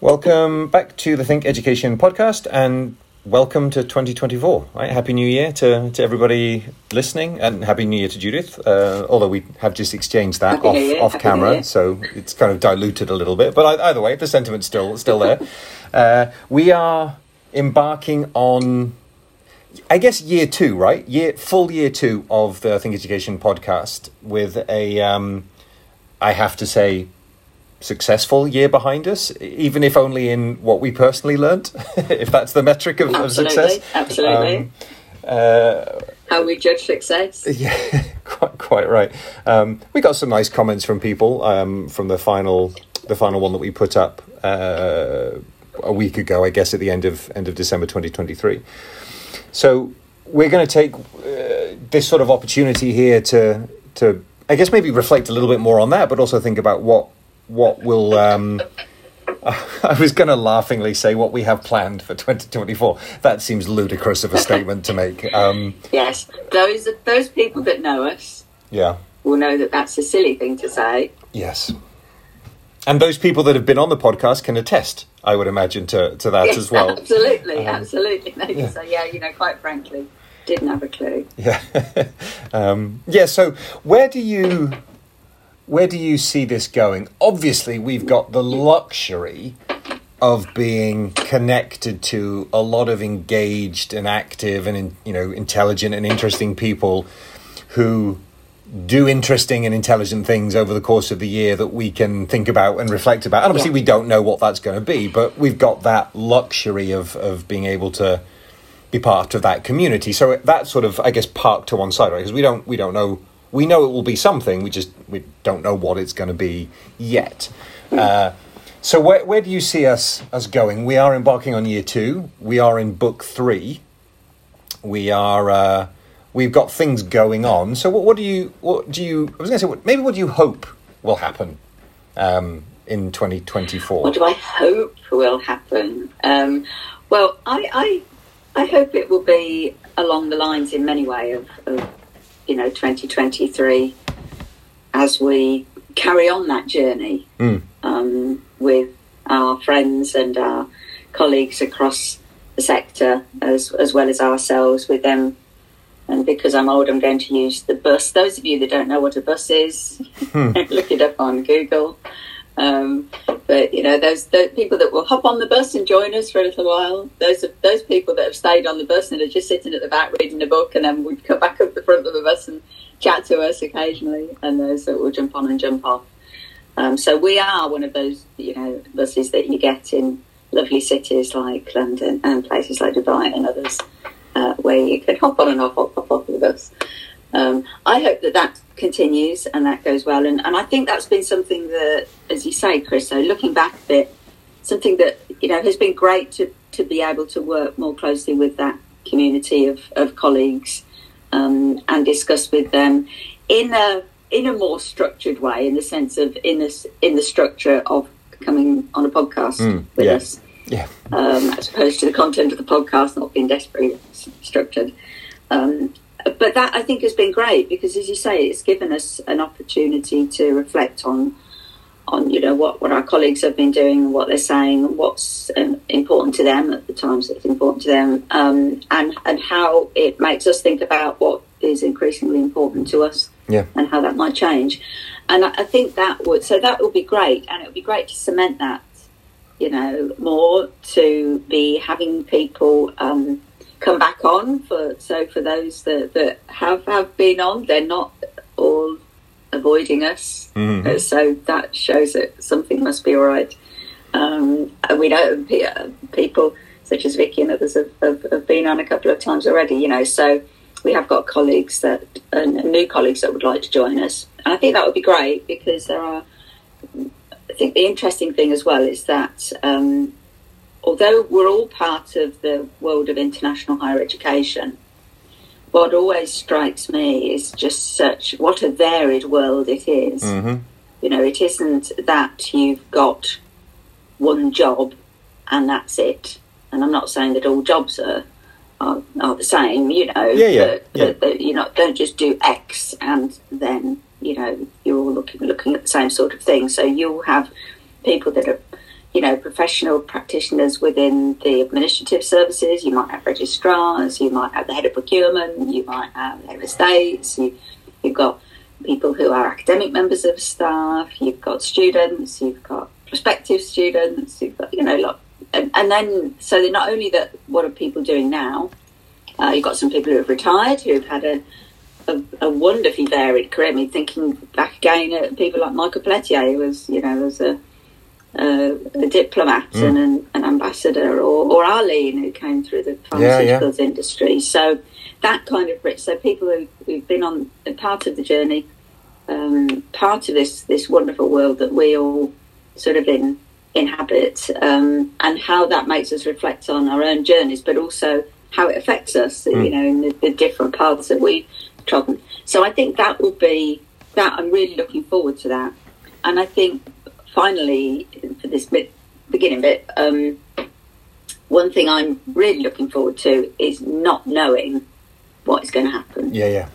Welcome back to the Think Education podcast and welcome to 2024. Right? Happy New Year to, to everybody listening and Happy New Year to Judith. Uh, although we have just exchanged that Happy off, Year, off Happy camera, so it's kind of diluted a little bit. But either way, the sentiment's still, still there. uh, we are embarking on I guess year two, right? Year full year two of the Think Education podcast with a, um, I have to say, successful year behind us, even if only in what we personally learnt, if that's the metric of, of success. absolutely. Um, uh, How we judge success. yeah, quite quite right. Um, we got some nice comments from people um, from the final the final one that we put up uh, a week ago, I guess, at the end of end of December twenty twenty three. So we're going to take uh, this sort of opportunity here to to I guess maybe reflect a little bit more on that, but also think about what what will. Um, I was going to laughingly say what we have planned for 2024. That seems ludicrous of a statement to make. Um, Yes, those those people that know us yeah. will know that that's a silly thing to say. Yes. And those people that have been on the podcast can attest, I would imagine, to, to that yes, as well. absolutely, Um, absolutely. They can yeah. say, yeah, you know, quite frankly, didn't have a clue. Yeah. um, yeah, so where do you where do you see this going? Obviously, we've got the luxury of being connected to a lot of engaged and active and you know intelligent and interesting people who do interesting and intelligent things over the course of the year that we can think about and reflect about. And obviously, Yeah. we don't know what that's going to be, but we've got that luxury of of being able to be part of that community. So that's sort of, I guess, parked to one side, right? Because we don't we don't know. We know it will be something. We just we don't know what it's going to be yet. Uh, so where where do you see us us going? We are embarking on year two. We are in book three. We are. Uh, we've got things going on. So what, what do you what do you? I was going to say what, maybe what do you hope will happen um, in twenty twenty four? What do I hope will happen? Um, well, I, I I hope it will be along the lines in many way of, of you know 2023 as we carry on that journey Mm. um, with our friends and our colleagues across the sector as as well as ourselves with them. And because I'm old, I'm going to use the bus. Those of you that don't know what a bus is, look it up on Google. Um, but you know, those, those people that will hop on the bus and join us for a little while. Those are, those people that have stayed on the bus and are just sitting at the back reading a book, and then would come back up the front of the bus and chat to us occasionally. And those that will jump on and jump off. Um, so we are one of those, you know, buses that you get in lovely cities like London and places like Dubai and others, uh, where you can hop on and off, hop, hop off the bus. Um, I hope that that continues and that goes well. And, and I think that's been something that, as you say, Chris, so looking back a bit, something that, you know, has been great to, to be able to work more closely with that community of, of colleagues um, and discuss with them in a in a more structured way, in the sense of in this in the structure of coming on a podcast Mm, with yeah. us Yeah. um, as opposed to the content of the podcast not being desperately structured. Um, but that I think has been great because, as you say, it's given us an opportunity to reflect on on you know what, what our colleagues have been doing and what they're saying and what's um, important to them at the times that it's important to them um, and and how it makes us think about what is increasingly important to us Yeah. and how that might change. And I, I think that would so that would be great, and it would be great to cement that, you know, more to be having people um, come back on for so for those that, that have have been on, they're not all avoiding us. Mhm. Uh, So that shows that something must be all right. Um, and we know uh, people such as Vicky and others have, have, have been on a couple of times already, you know, so we have got colleagues that, and new colleagues that would like to join us. And I think that would be great because there are, I think the interesting thing as well is that um, although we're all part of the world of international higher education, what always strikes me is just such what a varied world it is. hmm You know, it isn't that you've got one job and that's it. And I'm not saying that all jobs are are, are the same. You know, Yeah, yeah, that, yeah. that- that, you know, don't just do X and then you know you're all looking looking at the same sort of thing. So you'll have people that are you know, professional practitioners within the administrative services. You might have registrars, you might have the head of procurement, you might have head of estates, you, you've got people who are academic members of staff, you've got students, you've got prospective students, you've got, you know, lot, and, and then, so they're not only that, what are people doing now? Uh, you've got some people who have retired, who've had a, a, a, wonderfully varied career. I mean, thinking back again at people like Michael Pelletier, who was, you know, was a, a, a diplomat mm. and an, an, ambassador, or, or Arlene, who came through the pharmaceuticals yeah, yeah. industry. So that kind of rich. So people who, who've been on part of the journey, um, part of this this wonderful world that we all sort of in, inhabit, um, and how that makes us reflect on our own journeys, but also how it affects us, mm. you know, in the, the different paths that we've trodden. So I think that will be that. I'm really looking forward to that, and I think finally for this bit, beginning bit. Um, one thing I'm really looking forward to is not knowing what is going to happen. Yeah, yeah.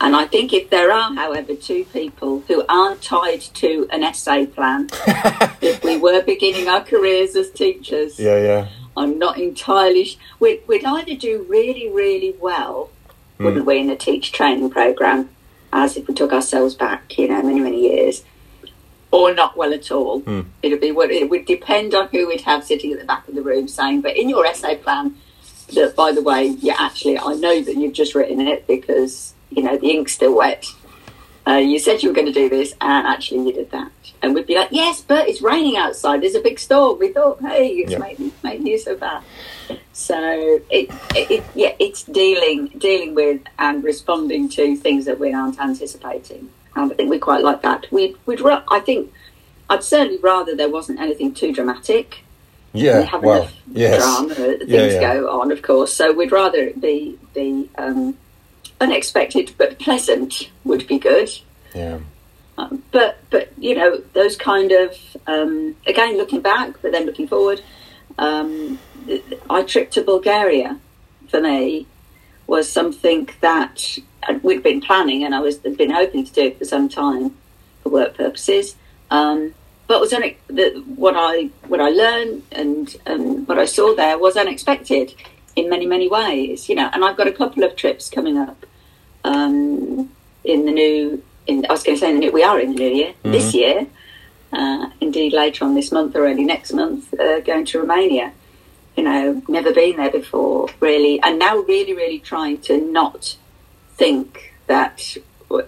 And I think if there are, however, two people who aren't tied to an essay plan, if we were beginning our careers as teachers, yeah, yeah, I'm not entirely. Sh- we'd, we'd either do really, really well, mm. wouldn't we, in a teach training program, as if we took ourselves back, you know, many, many years, or not well at all. Mm. It'd be what it would depend on who we'd have sitting at the back of the room saying, but in your essay plan, that by the way, yeah, actually, I know that you've just written it because you know the ink's still wet. Uh, you said you were going to do this, and actually you did that. And we'd be like, yes, but it's raining outside. There's a big storm. We thought, hey, it's yep. made, made use of that. So it, it, yeah, it's dealing dealing with and responding to things that we aren't anticipating. And I think we quite like that. We'd, we'd I think I'd certainly rather there wasn't anything too dramatic. Yeah, we have well, enough yes. drama, things yeah, yeah. go on, of course. So we'd rather it be be um, unexpected but pleasant would be good. Yeah. Um, but but you know those kind of um, again looking back, but then looking forward. Um, I trip to Bulgaria for me was something that we'd been planning, and I was been hoping to do it for some time for work purposes. Um, but was une- the, what I what I learned and um, what I saw there was unexpected in many many ways. You know, and I've got a couple of trips coming up um, in the new. In, I was going to say in the new, we are in the new year mm-hmm. this year. Uh, indeed, later on this month or early next month, uh, going to Romania. You know, never been there before, really, and now really, really trying to not think that,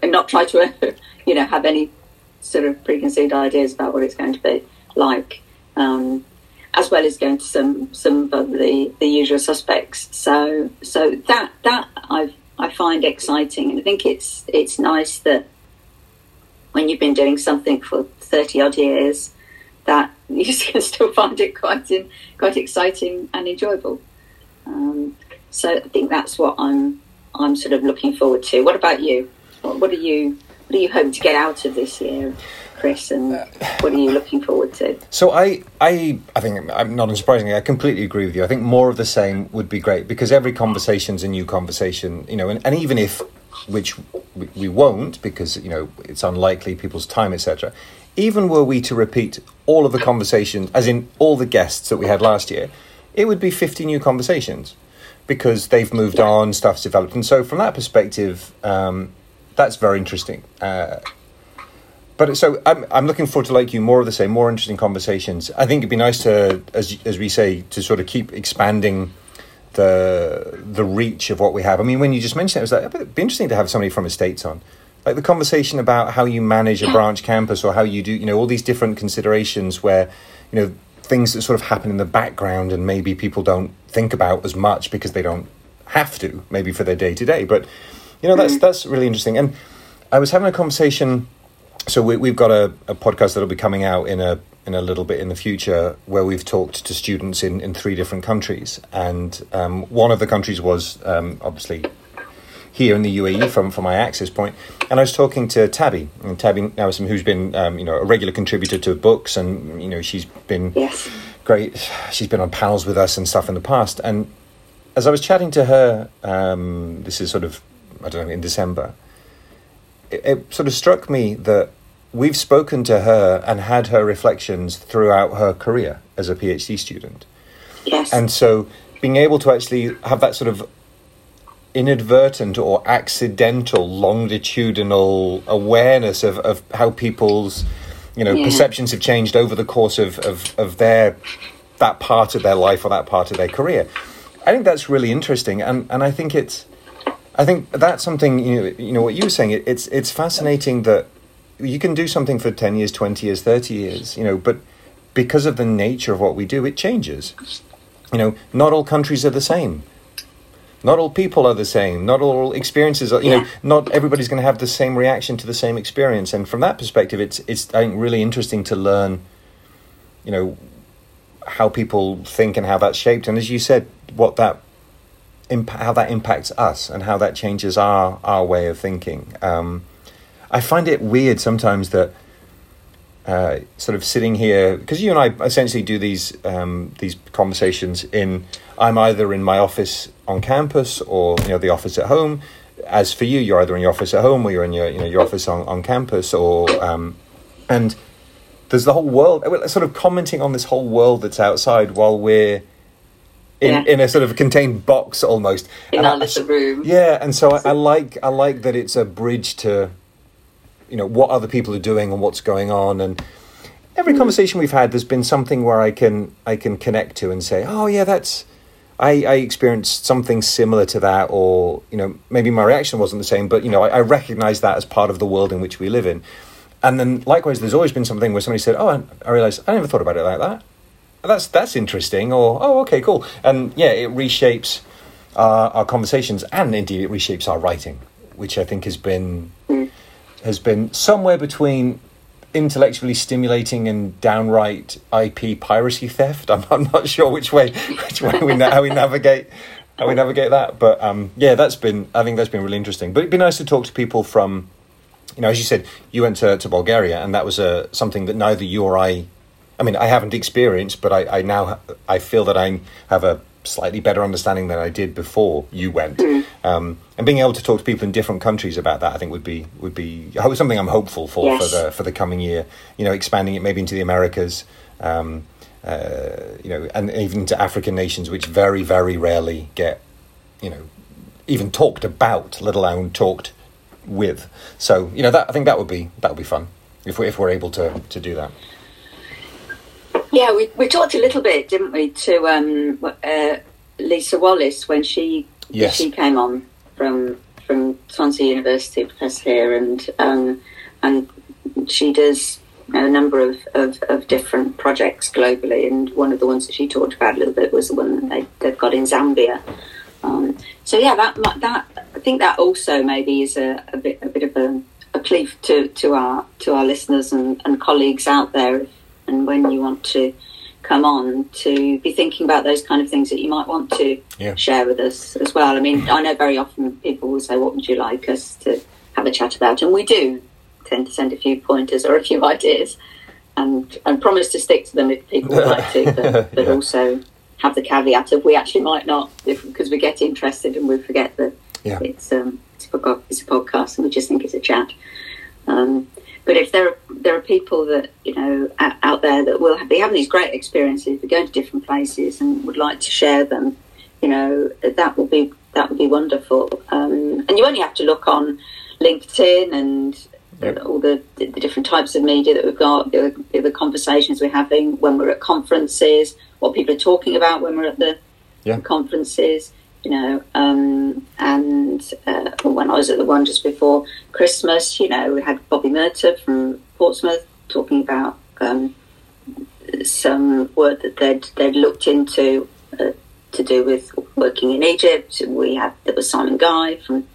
and not try to, you know, have any sort of preconceived ideas about what it's going to be like, um, as well as going to some some of the, the usual suspects. So so that that I I find exciting, and I think it's it's nice that when you've been doing something for thirty odd years, that you can still find it quite in, quite exciting and enjoyable. Um, so I think that's what I'm I'm sort of looking forward to. What about you? What, what are you what do you hope to get out of this year, Chris? And uh, what are you looking forward to? So I, I, I think I'm not unsurprisingly, I completely agree with you. I think more of the same would be great because every conversation's a new conversation, you know, and, and even if, which we, we won't because you know it's unlikely people's time, etc. Even were we to repeat all of the conversations, as in all the guests that we had last year, it would be 50 new conversations because they've moved yeah. on, stuff's developed, and so from that perspective, um, that's very interesting. Uh, but so I'm, I'm looking forward to like you more of the same, more interesting conversations. I think it'd be nice to, as as we say, to sort of keep expanding the the reach of what we have. I mean, when you just mentioned it, it was like it'd be interesting to have somebody from Estates on, like the conversation about how you manage a branch campus or how you do, you know, all these different considerations where, you know, things that sort of happen in the background and maybe people don't think about as much because they don't have to, maybe for their day to day, but you know, that's mm. that's really interesting. And I was having a conversation. So we, have got a, a podcast that'll be coming out in a in a little bit in the future where we've talked to students in, in three different countries. And um, one of the countries was um, obviously here in the UAE from, from my access point. And I was talking to Tabby, and Tabby Nawassim, who's been um, you know a regular contributor to books, and you know she's been yes. Great. She's been on panels with us and stuff in the past. And as I was chatting to her, um, this is sort of I don't know, in December, it, it sort of struck me that we've spoken to her and had her reflections throughout her career as a PhD student. Yes. And so being able to actually have that sort of inadvertent or accidental longitudinal awareness of, of how people's you know Yeah. perceptions have changed over the course of, of, of their that part of their life or that part of their career. I think that's really interesting and, and I think it's I think that's something you know, you know what you were saying. It, it's it's fascinating that you can do something for ten years, twenty years, thirty years. You know, but because of the nature of what we do, it changes. You know, not all countries are the same. Not all people are the same. Not all experiences are. You know, not everybody's going to have the same reaction to the same experience. And from that perspective, it's it's I think really interesting to learn. You know, how people think and how that's shaped, and as you said, what that imp- how that impacts us and how that changes our our way of thinking. Um, I find it weird sometimes that uh, sort of sitting here because you and I essentially do these um, these conversations in. I'm either in my office on campus or you know the office at home. As for you, you're either in your office at home or you're in your you know your office on, on campus or um, and there's the whole world sort of commenting on this whole world that's outside while we're in, Yeah. in a sort of contained box almost in And our I- little room. yeah, and so I, I like I like that it's a bridge to, you know, what other people are doing and what's going on, and every conversation we've had, there's been something where I can I can connect to and say, oh yeah, that's I, I experienced something similar to that, or you know, maybe my reaction wasn't the same, but you know, I, I recognize that as part of the world in which we live in. And then likewise, there's always been something where somebody said, oh, I, I realized I never thought about it like that. That's that's interesting, or oh, okay, cool, and yeah, it reshapes our, our conversations, and indeed, it reshapes our writing, which I think has been has been somewhere between intellectually stimulating and downright IP piracy theft. I'm, I'm not sure which way which way we na- how we navigate how we navigate that, but um, yeah, that's been I think that's been really interesting. But it'd be nice to talk to people from you know, as you said, you went to, to Bulgaria, and that was uh, something that neither you or I, I mean, I haven't experienced, but I, I now ha- I feel that I have a slightly better understanding than I did before you went. Um, and being able to talk to people in different countries about that, I think would be would be something I'm hopeful for Yes. for the for the coming year. You know, expanding it maybe into the Americas. Um, uh, you know, and even to African nations, which very, very rarely get, you know, even talked about, let alone talked with. So you know that I think that would be that would be fun if we if we're able to to do that. Yeah, we, we talked a little bit, didn't we, to um, uh, Lisa Wallace when she Yes. she came on from from Swansea University, professor here, and um, and she does a number of, of, of different projects globally, and one of the ones that she talked about a little bit was the one that they, they've got in Zambia. Um, so yeah, that that I think that also maybe is a, a bit a bit of a, a plea to, to our to our listeners and, and colleagues out there, and when you want to come on to be thinking about those kind of things that you might want to Yeah. share with us as well. I mean, I know very often people will say, "What would you like us to have a chat about?" And we do tend to send a few pointers or a few ideas, and and promise to stick to them if people would like to, but, but Yeah. also have the caveat of we actually might not because we get interested and we forget that Yeah. it's um a, it's a podcast and we just think it's a chat. Um, but if there are there are people that you know out, out there that will be having these great experiences, be going to different places and would like to share them, you know that would be that would be wonderful. Um, and you only have to look on LinkedIn and Yep. all the, the different types of media that we've got, the, the conversations we're having when we're at conferences, what people are talking about when we're at the Yeah. conferences, you know. Um, and uh, when I was at the one just before Christmas, you know, we had Bobby Murta from Portsmouth talking about um, some work that they'd they'd looked into uh, to do with working in Egypt. We had there was Simon Guy from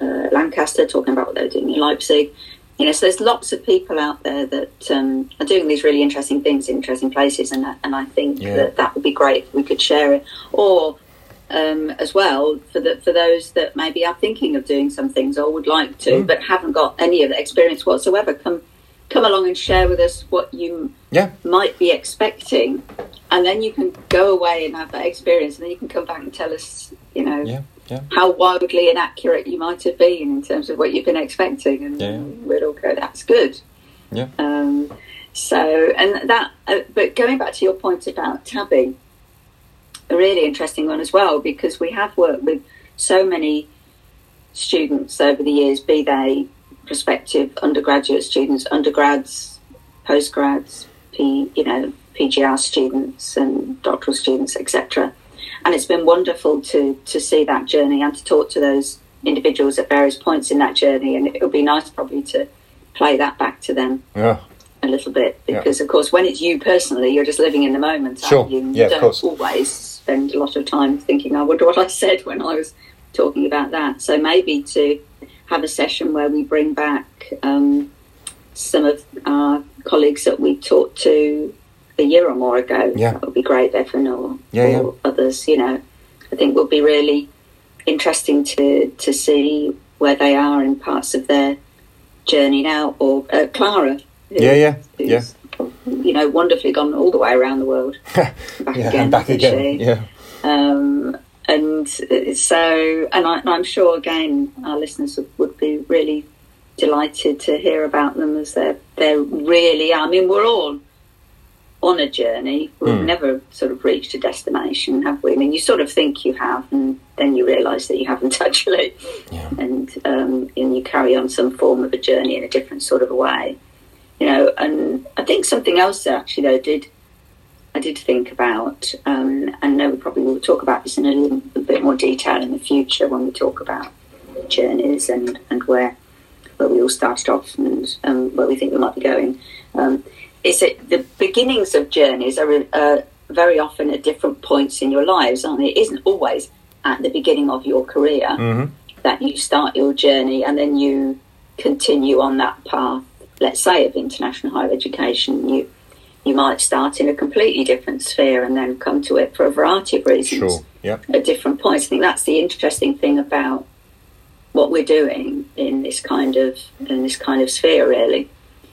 uh, Lancaster talking about what they were doing in Leipzig. You know, so there's lots of people out there that um, are doing these really interesting things in interesting places, and I- and I think Yeah. that that would be great if we could share it. Or um, as well for the for those that maybe are thinking of doing some things or would like to, Mm. but haven't got any of the experience whatsoever. Come come along and share with us what you Yeah. might be expecting, and then you can go away and have that experience, and then you can come back and tell us, you know, Yeah. Yeah. how wildly inaccurate you might have been in terms of what you've been expecting, and Yeah. we'll all go, "That's good." Yeah. Um, so, and that, uh, but going back to your point about Tabby, a really interesting one as well, because we have worked with so many students over the years, be they prospective undergraduate students, undergrads, postgrads, P, you know, PGR students and doctoral students, etc. And it's been wonderful to to see that journey and to talk to those individuals at various points in that journey. And it would be nice probably to play that back to them. Yeah. A little bit because, yeah. of course, when it's you personally, you're just living in the moment. Sure. You? you yeah, don't always spend a lot of time thinking, "I wonder what I said when I was talking about that." So maybe to have a session where we bring back um, some of our colleagues that we talked to a year or more ago. Yeah. That would be great, Evan, or, yeah, or yeah. others. You know, I think will be really interesting to to see where they are in parts of their journey now. Or uh, Clara, who, yeah, yeah, yeah, you know, wonderfully gone all the way around the world, back yeah, again, back again, she? yeah. Um, and so, and I, am sure again, our listeners would, would, be really delighted to hear about them as they're they're really. I mean, we're all on a journey. We've mm. never sort of reached a destination, have we? I mean, you sort of think you have, and then you realise that you haven't actually, yeah. and um, and you carry on some form of a journey in a different sort of a way, you know. And I think something else that actually though did I did think about, um, and I know we probably will talk about this in a little, bit more detail in the future when we talk about journeys and, and where where we all started off and um, where we think we might be going. Um, is that the beginnings of journeys are uh, very often at different points in your lives, aren't they? It isn't always at the beginning of your career mm-hmm. that you start your journey and then you continue on that path. Let's say of international higher education, you you might start in a completely different sphere and then come to it for a variety of reasons sure. yep. at different points. I think that's the interesting thing about what we're doing in this kind of in this kind of sphere, really.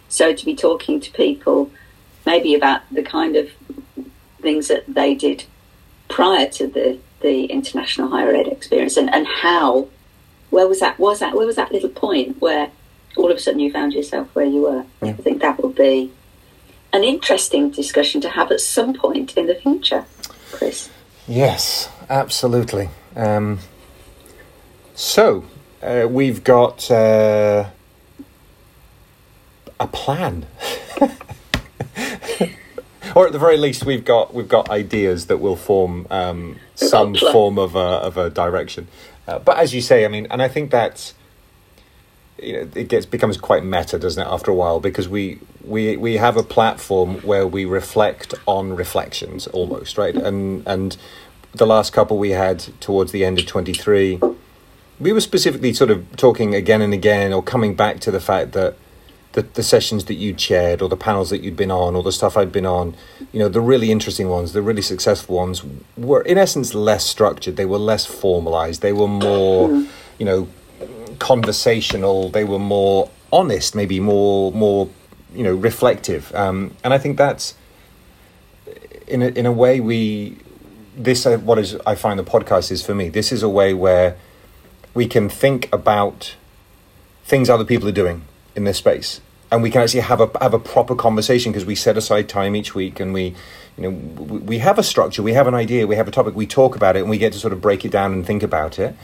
So to be talking to people maybe about the kind of things that they did prior to the, the international higher ed experience and, and how where was that was that where was that little point where all of a sudden you found yourself where you were. Yeah. I think that would be an interesting discussion to have at some point in the future, Chris. Yes, absolutely. Um, so, uh, we've got uh, a plan. or at the very least, we've got we've got ideas that will form um, some form of a of a direction. Uh, but as you say, I mean, and I think that's you know it gets becomes quite meta, doesn't it? After a while, because we we we have a platform where we reflect on reflections, almost right, and and the last couple we had towards the end of twenty three, we were specifically sort of talking again and again, or coming back to the fact that. The, the sessions that you'd chaired or the panels that you'd been on or the stuff I'd been on, you know, the really interesting ones, the really successful ones were in essence less structured. They were less formalized. They were more, you know, conversational. They were more honest, maybe more more you know reflective. Um, and I think that's in a, in a way we this uh, what is I find the podcast is for me. This is a way where we can think about things other people are doing in this space and we can actually have a have a proper conversation because we set aside time each week and we you know we, we have a structure we have an idea we have a topic we talk about it and we get to sort of break it down and think about it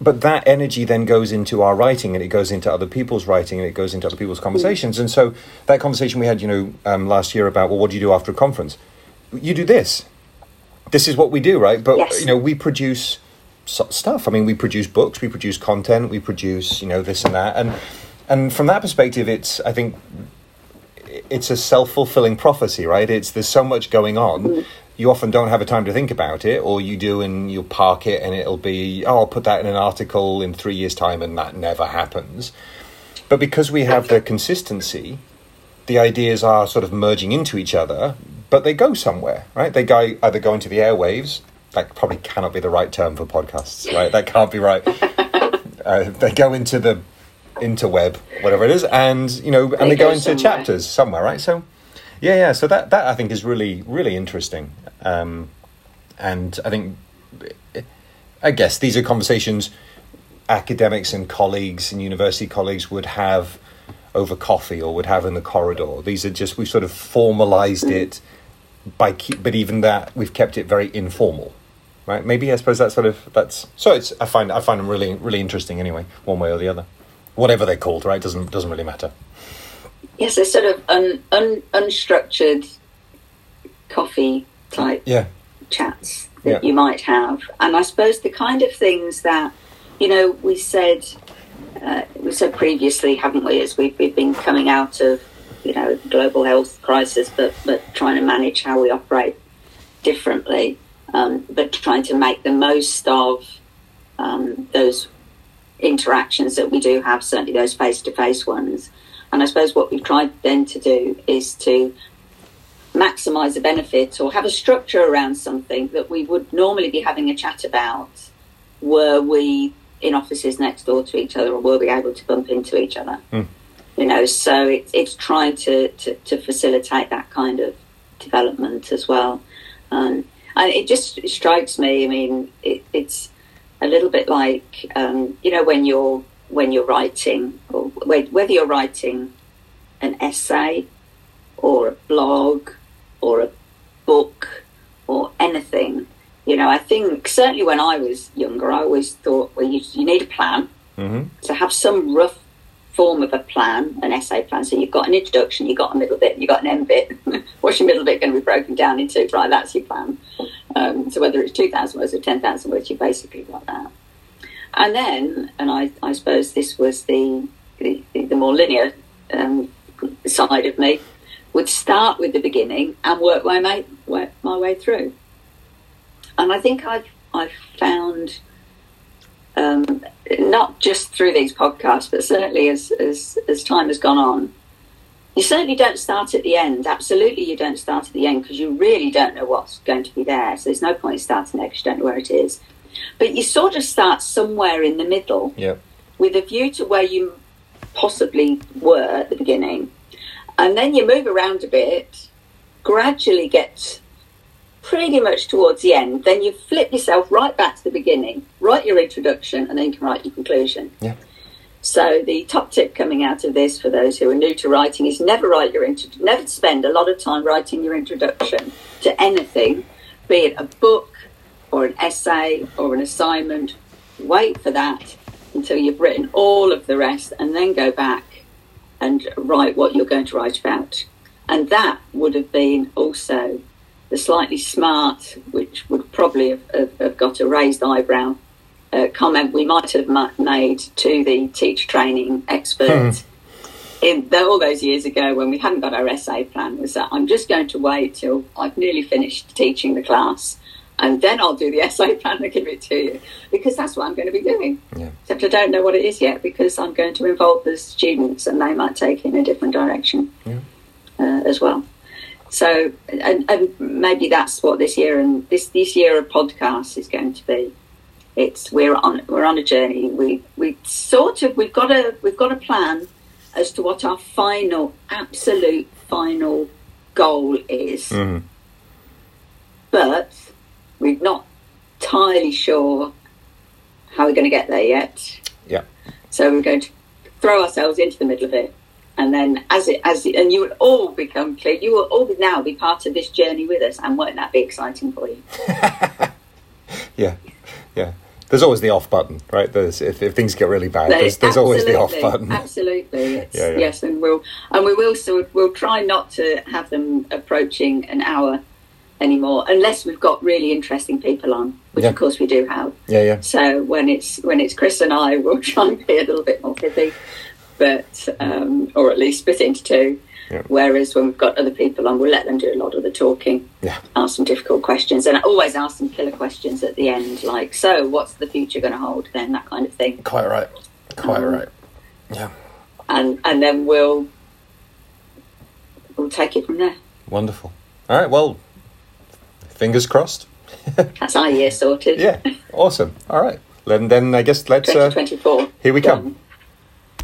but that energy then goes into our writing and it goes into other people's writing and it goes into other people's conversations. And so that conversation we had you know um, last year about well what do you do after a conference? You do this. This is what we do right? But yes. you know we produce stuff. I mean we produce books we produce content we produce you know this and that. And and from that perspective it's i think it's a self-fulfilling prophecy right? It's there's so much going on mm you often don't have a time to think about it, or you do and you'll park it and it'll be, oh, I'll put that in an article in three years' time, and that never happens. But because we have the consistency, the ideas are sort of merging into each other, but they go somewhere, right? They go either go into the airwaves. That probably cannot be the right term for podcasts, right? That can't be right. Uh, they go into the interweb, whatever it is, and you know, and they, they go, go, into somewhere. chapters somewhere, right? So yeah, yeah. So that that I think is really really interesting, um, and I think I guess these are conversations academics and colleagues and university colleagues would have over coffee or would have in the corridor. These are just we've sort of formalized it by keep, but even that we've kept it very informal. Right? Maybe I suppose that's sort of that's so it's I find I find them really really interesting anyway, one way or the other. Whatever they're called, right? Doesn't doesn't really matter. Yes, they're sort of un, un, unstructured coffee type Yeah. chats that Yeah. you might have. And I suppose the kind of things that, you know, we said, uh, we said previously, haven't we, as we've, we've been coming out of, you know, global health crisis, but, but trying to manage how we operate differently, um, but trying to make the most of um, those interactions that we do have, certainly those face to face ones. And I suppose what we've tried then to do is to maximize the benefit or have a structure around something that we would normally be having a chat about were we in offices next door to each other or were we able to bump into each other Mm. you know so it, it's trying to, to, to facilitate that kind of development as well um, and it just strikes me i mean it, it's a little bit like um, you know when you're when you're writing or whether you're writing an essay or a blog or a book or anything. You know, I think certainly when I was younger, I always thought, well, you, you need a plan. hmm So have some rough form of a plan, an essay plan. So you've got an introduction, you've got a middle bit, you've got an end bit. What's your middle bit going to be broken down into? Right, that's your plan. Um, so whether it's 2,000 words or 10,000 words, you basically got that. And then, and I, I suppose this was the, the, the more linear um, side of me, would start with the beginning and work my, way, work my way through. And I think I've, I've found um, not just through these podcasts, but certainly as, as, as time has gone on, you certainly don't start at the end. Absolutely, you don't start at the end because you really don't know what's going to be there. So there's no point in starting there because you don't know where it is. But you sort of start somewhere in the middle Yep. with a view to where you possibly were at the beginning. And then you move around a bit, gradually get pretty much towards the end. Then you flip yourself right back to the beginning, write your introduction, and then you can write your conclusion. Yeah. So the top tip coming out of this for those who are new to writing is never write your intro- never spend a lot of time writing your introduction to anything, be it a book or an essay or an assignment. Wait for that until you've written all of the rest and then go back and write what you're going to write about. And that would have been also the slightly smart, which would probably have, have, have got a raised eyebrow uh, comment we might have made to the teacher training expert in the, all those years ago when we hadn't got our essay plan was that I'm just going to wait till I've nearly finished teaching the class and then I'll do the essay plan and give it to you because that's what I'm going to be doing. Yeah. Except I don't know what it is yet because I'm going to involve the students and they might take in a different direction Yeah. uh, as well. So, and, and maybe that's what this year and this this year of podcasts is going to be. It's we're on we're on a journey. We we sort of we've got a we've got a plan as to what our final absolute final goal is, Mhm. but we're not entirely sure how we're going to get there yet. Yeah. So we're going to throw ourselves into the middle of it, and then as it as it, and you will all become clear. You will all now be part of this journey with us, and won't that be exciting for you? Yeah. Yeah. There's always the off button, right? There's if, if things get really bad, there's, there's always the off button. Absolutely, it's, Yeah, yeah. yes, and we'll and we will so we'll try not to have them approaching an hour anymore, unless we've got really interesting people on, which Yeah. of course we do have. Yeah, yeah. So when it's when it's Chris and I, we'll try and be a little bit more pithy, but um, or at least split it into two. Yeah. Whereas when we've got other people on, we'll let them do a lot of the talking, Yeah. ask some difficult questions, and I always ask some killer questions at the end, like, "So, what's the future going to hold?" Then that kind of thing, Quite right. Quite Um, right. Yeah. and and then we'll we'll take it from there. Wonderful. All right. Well, fingers crossed. That's our year sorted. Yeah. Awesome. All right. Then, then I guess let's. Uh, 2024. here we come. Done.